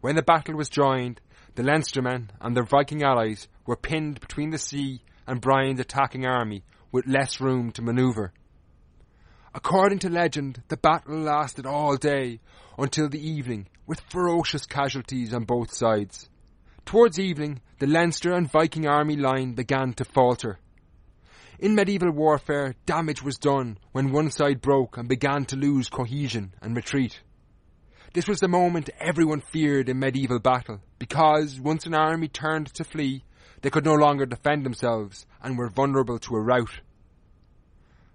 When the battle was joined, the Leinstermen and their Viking allies were pinned between the sea and Brian's attacking army with less room to manoeuvre. According to legend, the battle lasted all day until the evening, with ferocious casualties on both sides. Towards evening, the Leinster and Viking army line began to falter. In medieval warfare, damage was done when one side broke and began to lose cohesion and retreat. This was the moment everyone feared in medieval battle, because once an army turned to flee, they could no longer defend themselves and were vulnerable to a rout.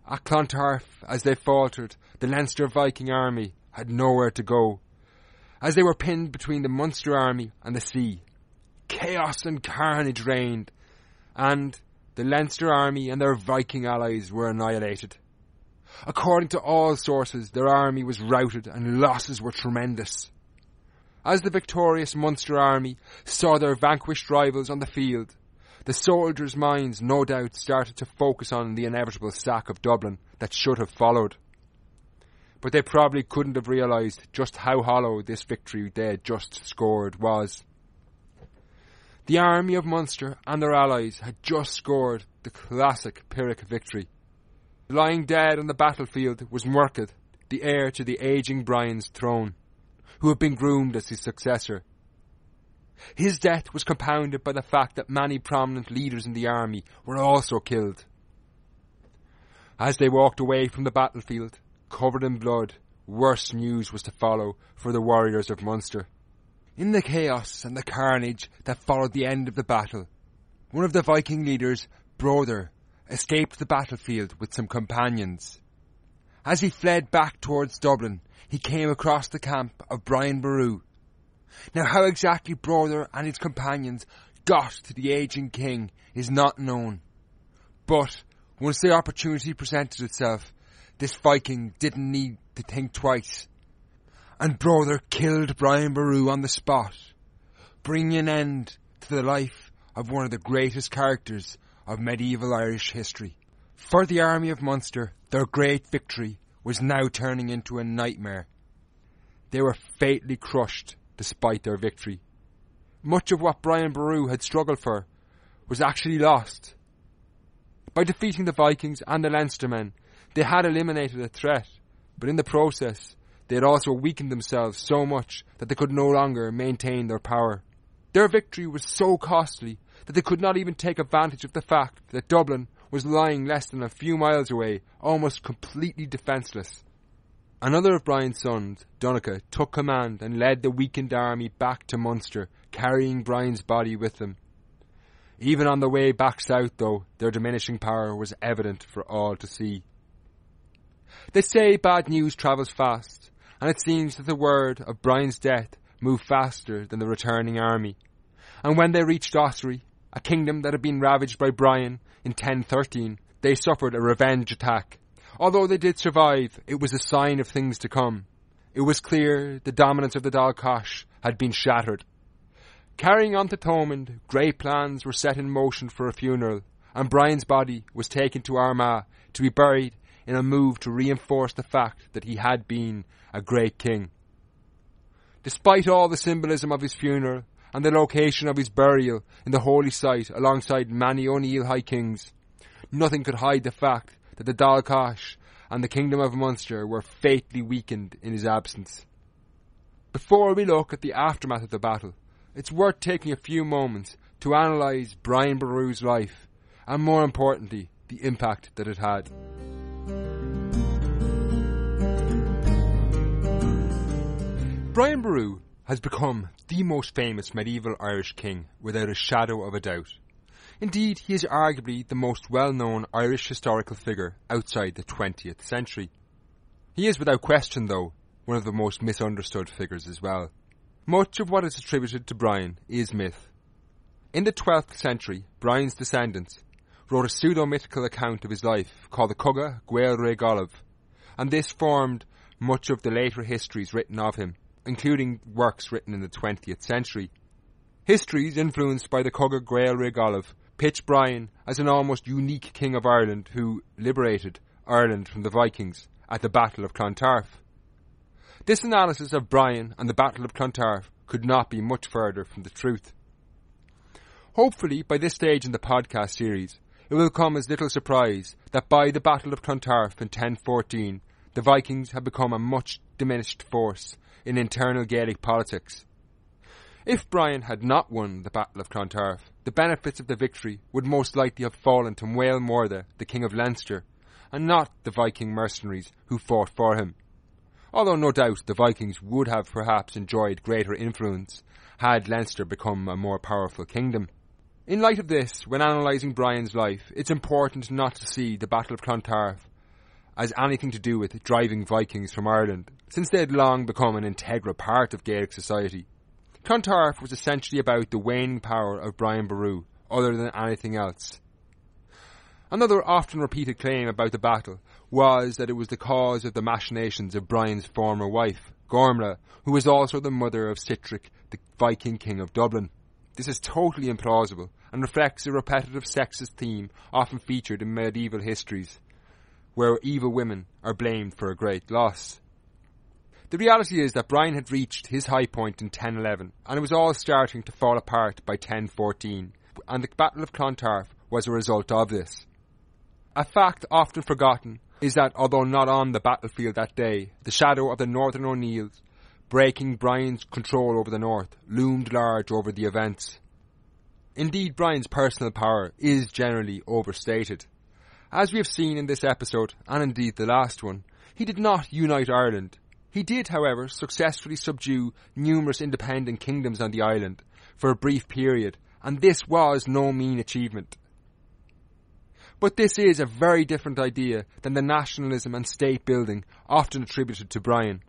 At Clontarf, as they faltered, the Leinster Viking army had nowhere to go, as they were pinned between the Munster army and the sea. Chaos and carnage reigned, and the Leinster army and their Viking allies were annihilated. According to all sources, their army was routed and losses were tremendous. As the victorious Munster army saw their vanquished rivals on the field, the soldiers' minds no doubt started to focus on the inevitable sack of Dublin that should have followed. But they probably couldn't have realised just how hollow this victory they had just scored was. The army of Munster and their allies had just scored the classic Pyrrhic victory. Lying dead on the battlefield was Murchad, the heir to the ageing Brian's throne, who had been groomed as his successor. His death was compounded by the fact that many prominent leaders in the army were also killed. As they walked away from the battlefield, covered in blood, worse news was to follow for the warriors of Munster. In the chaos and the carnage that followed the end of the battle, one of the Viking leaders, Broder, escaped the battlefield with some companions. As he fled back towards Dublin, he came across the camp of Brian Boru, now how exactly Broder and his companions got to the aging king is not known. But once the opportunity presented itself, this Viking didn't need to think twice. And Broder killed Brian Boru on the spot, bringing an end to the life of one of the greatest characters of medieval Irish history. For the army of Munster, their great victory was now turning into a nightmare. They were fatally crushed despite their victory. Much of what Brian Boru had struggled for was actually lost. By defeating the Vikings and the Leinstermen, they had eliminated a threat, but in the process, they had also weakened themselves so much that they could no longer maintain their power. Their victory was so costly that they could not even take advantage of the fact that Dublin was lying less than a few miles away, almost completely defenceless. Another of Brian's sons, Donogh, took command and led the weakened army back to Munster, carrying Brian's body with them. Even on the way back south, though, their diminishing power was evident for all to see. They say bad news travels fast, and it seems that the word of Brian's death moved faster than the returning army. And when they reached Ossory, a kingdom that had been ravaged by Brian in 1013, they suffered a revenge attack Although they did survive, it was a sign of things to come. It was clear the dominance of the Gach had been shattered. Carrying on to Thomond, great plans were set in motion for a funeral, and Brian's body was taken to Armagh to be buried in a move to reinforce the fact that he had been a great king. Despite all the symbolism of his funeral and the location of his burial in the holy site alongside many O'Neill High Kings, nothing could hide the fact that the Dál gCais and the Kingdom of Munster were fatally weakened in his absence. Before we look at the aftermath of the battle, it's worth taking a few moments to analyse Brian Boru's life and more importantly, the impact that it had. Brian Boru has become the most famous medieval Irish king without a shadow of a doubt. Indeed, he is arguably the most well-known Irish historical figure outside the 20th century. He is without question, though, one of the most misunderstood figures as well. Much of what is attributed to Brian is myth. In the 12th century, Brian's descendants wrote a pseudo-mythical account of his life called the Cogadh Gael Re and this formed much of the later histories written of him, including works written in the 20th century. Histories influenced by the Cogadh Gael Re pitch Brian as an almost unique king of Ireland who liberated Ireland from the Vikings at the Battle of Clontarf. This analysis of Brian and the Battle of Clontarf could not be much further from the truth. Hopefully, by this stage in the podcast series, it will come as little surprise that by the Battle of Clontarf in 1014, the Vikings had become a much diminished force in internal Gaelic politics. If Brian had not won the Battle of Clontarf, the benefits of the victory would most likely have fallen to Máel Mórda, the King of Leinster, and not the Viking mercenaries who fought for him. Although no doubt the Vikings would have perhaps enjoyed greater influence had Leinster become a more powerful kingdom. In light of this, when analysing Brian's life, it's important not to see the Battle of Clontarf as anything to do with driving Vikings from Ireland, since they had long become an integral part of Gaelic society. Clontarf was essentially about the waning power of Brian Boru, other than anything else. Another often repeated claim about the battle was that it was the cause of the machinations of Brian's former wife, Gormlaith, who was also the mother of Sihtric, the Viking king of Dublin. This is totally implausible and reflects a repetitive sexist theme often featured in medieval histories, where evil women are blamed for a great loss. The reality is that Brian had reached his high point in 1011, and it was all starting to fall apart by 1014, and the Battle of Clontarf was a result of this. A fact often forgotten is that although not on the battlefield that day, the shadow of the Northern O'Neills breaking Brian's control over the North, loomed large over the events. Indeed, Brian's personal power is generally overstated. As we have seen in this episode, and indeed the last one, he did not unite Ireland. He did, however, successfully subdue numerous independent kingdoms on the island for a brief period, and this was no mean achievement. But this is a very different idea than the nationalism and state building often attributed to Brian.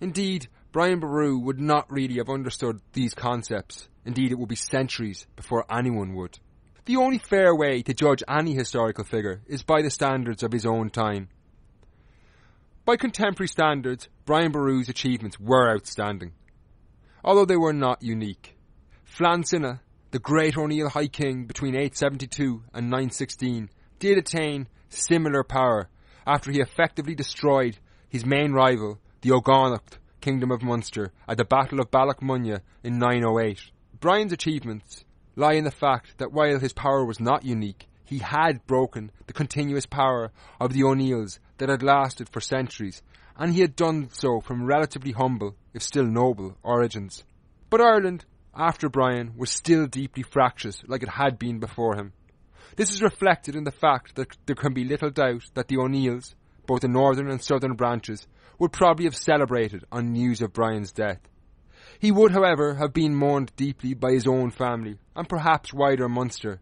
Indeed, Brian Boru would not really have understood these concepts. Indeed, it would be centuries before anyone would. The only fair way to judge any historical figure is by the standards of his own time. By contemporary standards, Brian Boru's achievements were outstanding, although they were not unique. Flann Sinna, the great O'Neill High King between 872 and 916, did attain similar power after he effectively destroyed his main rival, the Eóganacht, Kingdom of Munster at the Battle of Munya in 908. Brian's achievements lie in the fact that while his power was not unique, he had broken the continuous power of the O'Neills that had lasted for centuries, and he had done so from relatively humble, if still noble, origins. But Ireland, after Brian, was still deeply fractious like it had been before him. This is reflected in the fact that there can be little doubt that the O'Neills, both the northern and southern branches, would probably have celebrated on news of Brian's death. He would, however, have been mourned deeply by his own family, and perhaps wider Munster,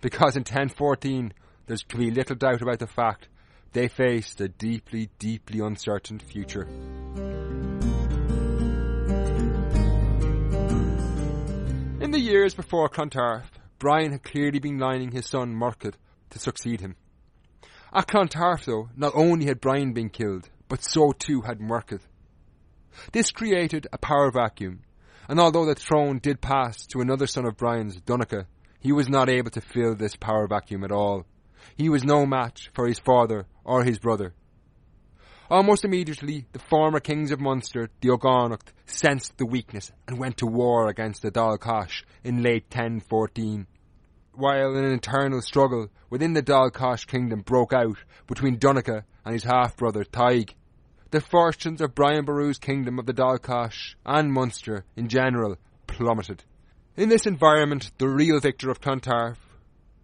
because in 1014 there's to be little doubt about the fact they faced a deeply, deeply uncertain future. In the years before Clontarf, Brian had clearly been lining his son Murchad to succeed him. At Clontarf, though, not only had Brian been killed, but so too had Murchad. This created a power vacuum, and although the throne did pass to another son of Brian's, Donnacha, he was not able to fill this power vacuum at all. He was no match for his father or his brother. Almost immediately, the former kings of Munster, the Eóganacht, sensed the weakness and went to war against the Dál gCais in late 1014. while an internal struggle within the Dál gCais kingdom broke out between Donogh and his half-brother Tadhg. The fortunes of Brian Boru's kingdom of the Dál gCais and Munster in general plummeted. In this environment, the real victor of Clontarf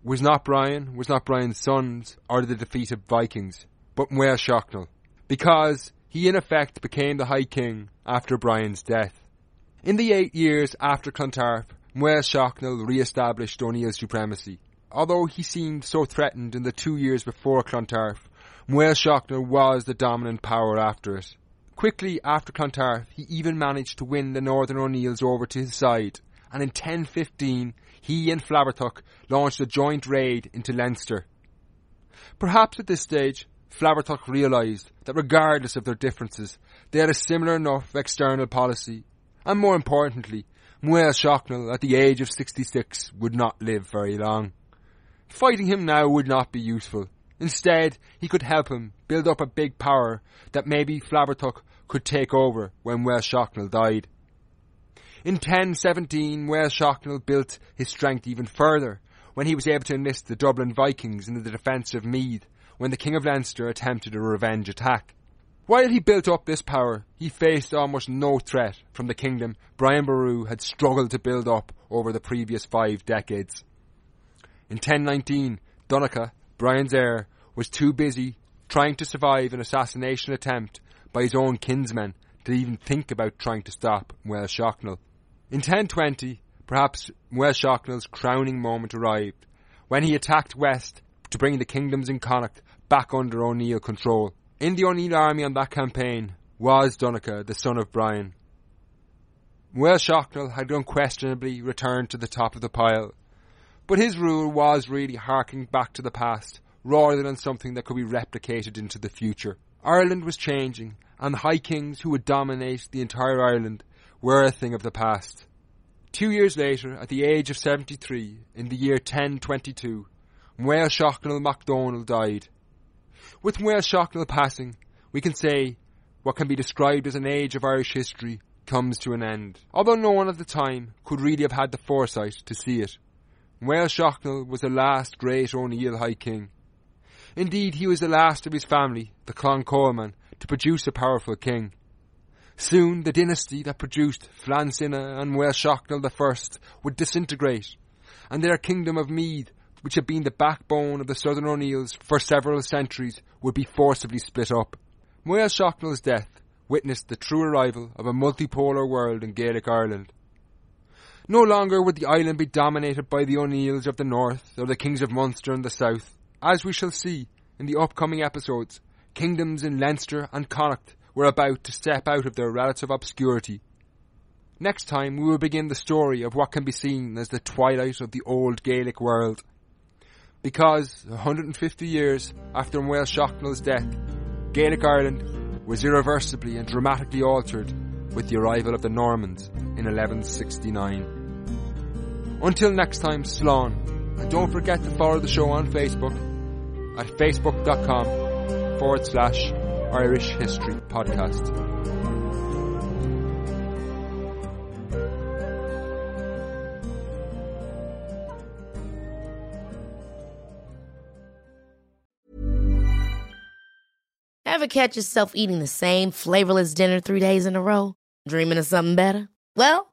was not Brian, was not Brian's sons, or the defeated Vikings, but Máel Sechnaill, because he in effect became the High King after Brian's death. In the eight years after Clontarf, Máel Sechnaill re-established O'Neill's supremacy. Although he seemed so threatened in the two years before Clontarf, Sechnaill was the dominant power after it. Quickly after Clontarf, he even managed to win the Northern O'Neills over to his side, and in 1015 he and Flaithbertach launched a joint raid into Leinster. Perhaps at this stage, Flaithbertach realised that regardless of their differences, they had a similar enough external policy, and more importantly, Máel Sechnaill at the age of 66 would not live very long. Fighting him now would not be useful. Instead, he could help him build up a big power that maybe Flaithbertach could take over when Máel Sechnaill died. In 1017, Máel Sechnaill built his strength even further when he was able to enlist the Dublin Vikings in the defence of Meath when the King of Leinster attempted a revenge attack. While he built up this power, he faced almost no threat from the kingdom Brian Boru had struggled to build up over the previous five decades. In 1019, Donogh, Brian's heir, was too busy trying to survive an assassination attempt by his own kinsmen to even think about trying to stop Máel Sechnaill. In 1020, perhaps Máel Sechnaill's crowning moment arrived when he attacked west to bring the kingdoms in Connacht back under O'Neill control. In the O'Neill army on that campaign was Donogh, the son of Brian. Máel Sechnaill had unquestionably returned to the top of the pile, but his rule was really harking back to the past rather than something that could be replicated into the future. Ireland was changing, and the High Kings who would dominate the entire island were a thing of the past. Two years later, at the age of 73, in the year 1022, Máel Sechnaill MacDonald died. With Máel Sechnaill passing, we can say what can be described as an age of Irish history comes to an end. Although no one at the time could really have had the foresight to see it. Máel Sechnaill was the last great O'Neill High King. Indeed, he was the last of his family, the Clann Cholmáin, to produce a powerful king. Soon the dynasty that produced Flann Sinna and Muel the I would disintegrate, and their kingdom of Meath which had been the backbone of the Southern O'Neills for several centuries, would be forcibly split up. Máel Sechnaill's death witnessed the true arrival of a multipolar world in Gaelic Ireland. No longer would the island be dominated by the O'Neills of the north or the Kings of Munster in the south. As we shall see in the upcoming episodes, kingdoms in Leinster and Connacht were about to step out of their relative obscurity. Next time we will begin the story of what can be seen as the twilight of the old Gaelic world because 150 years after Máel Sechnaill's death, Gaelic Ireland was irreversibly and dramatically altered with the arrival of the Normans in 1169. Until next time, Slán, and don't forget to follow the show on Facebook at facebook.com forward slash Irish History Podcast. Ever catch yourself eating the same flavorless dinner three days in a row? Dreaming of something better? Well,